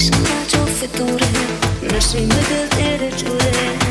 Isha ka qo fitore Në shimë dhe të requre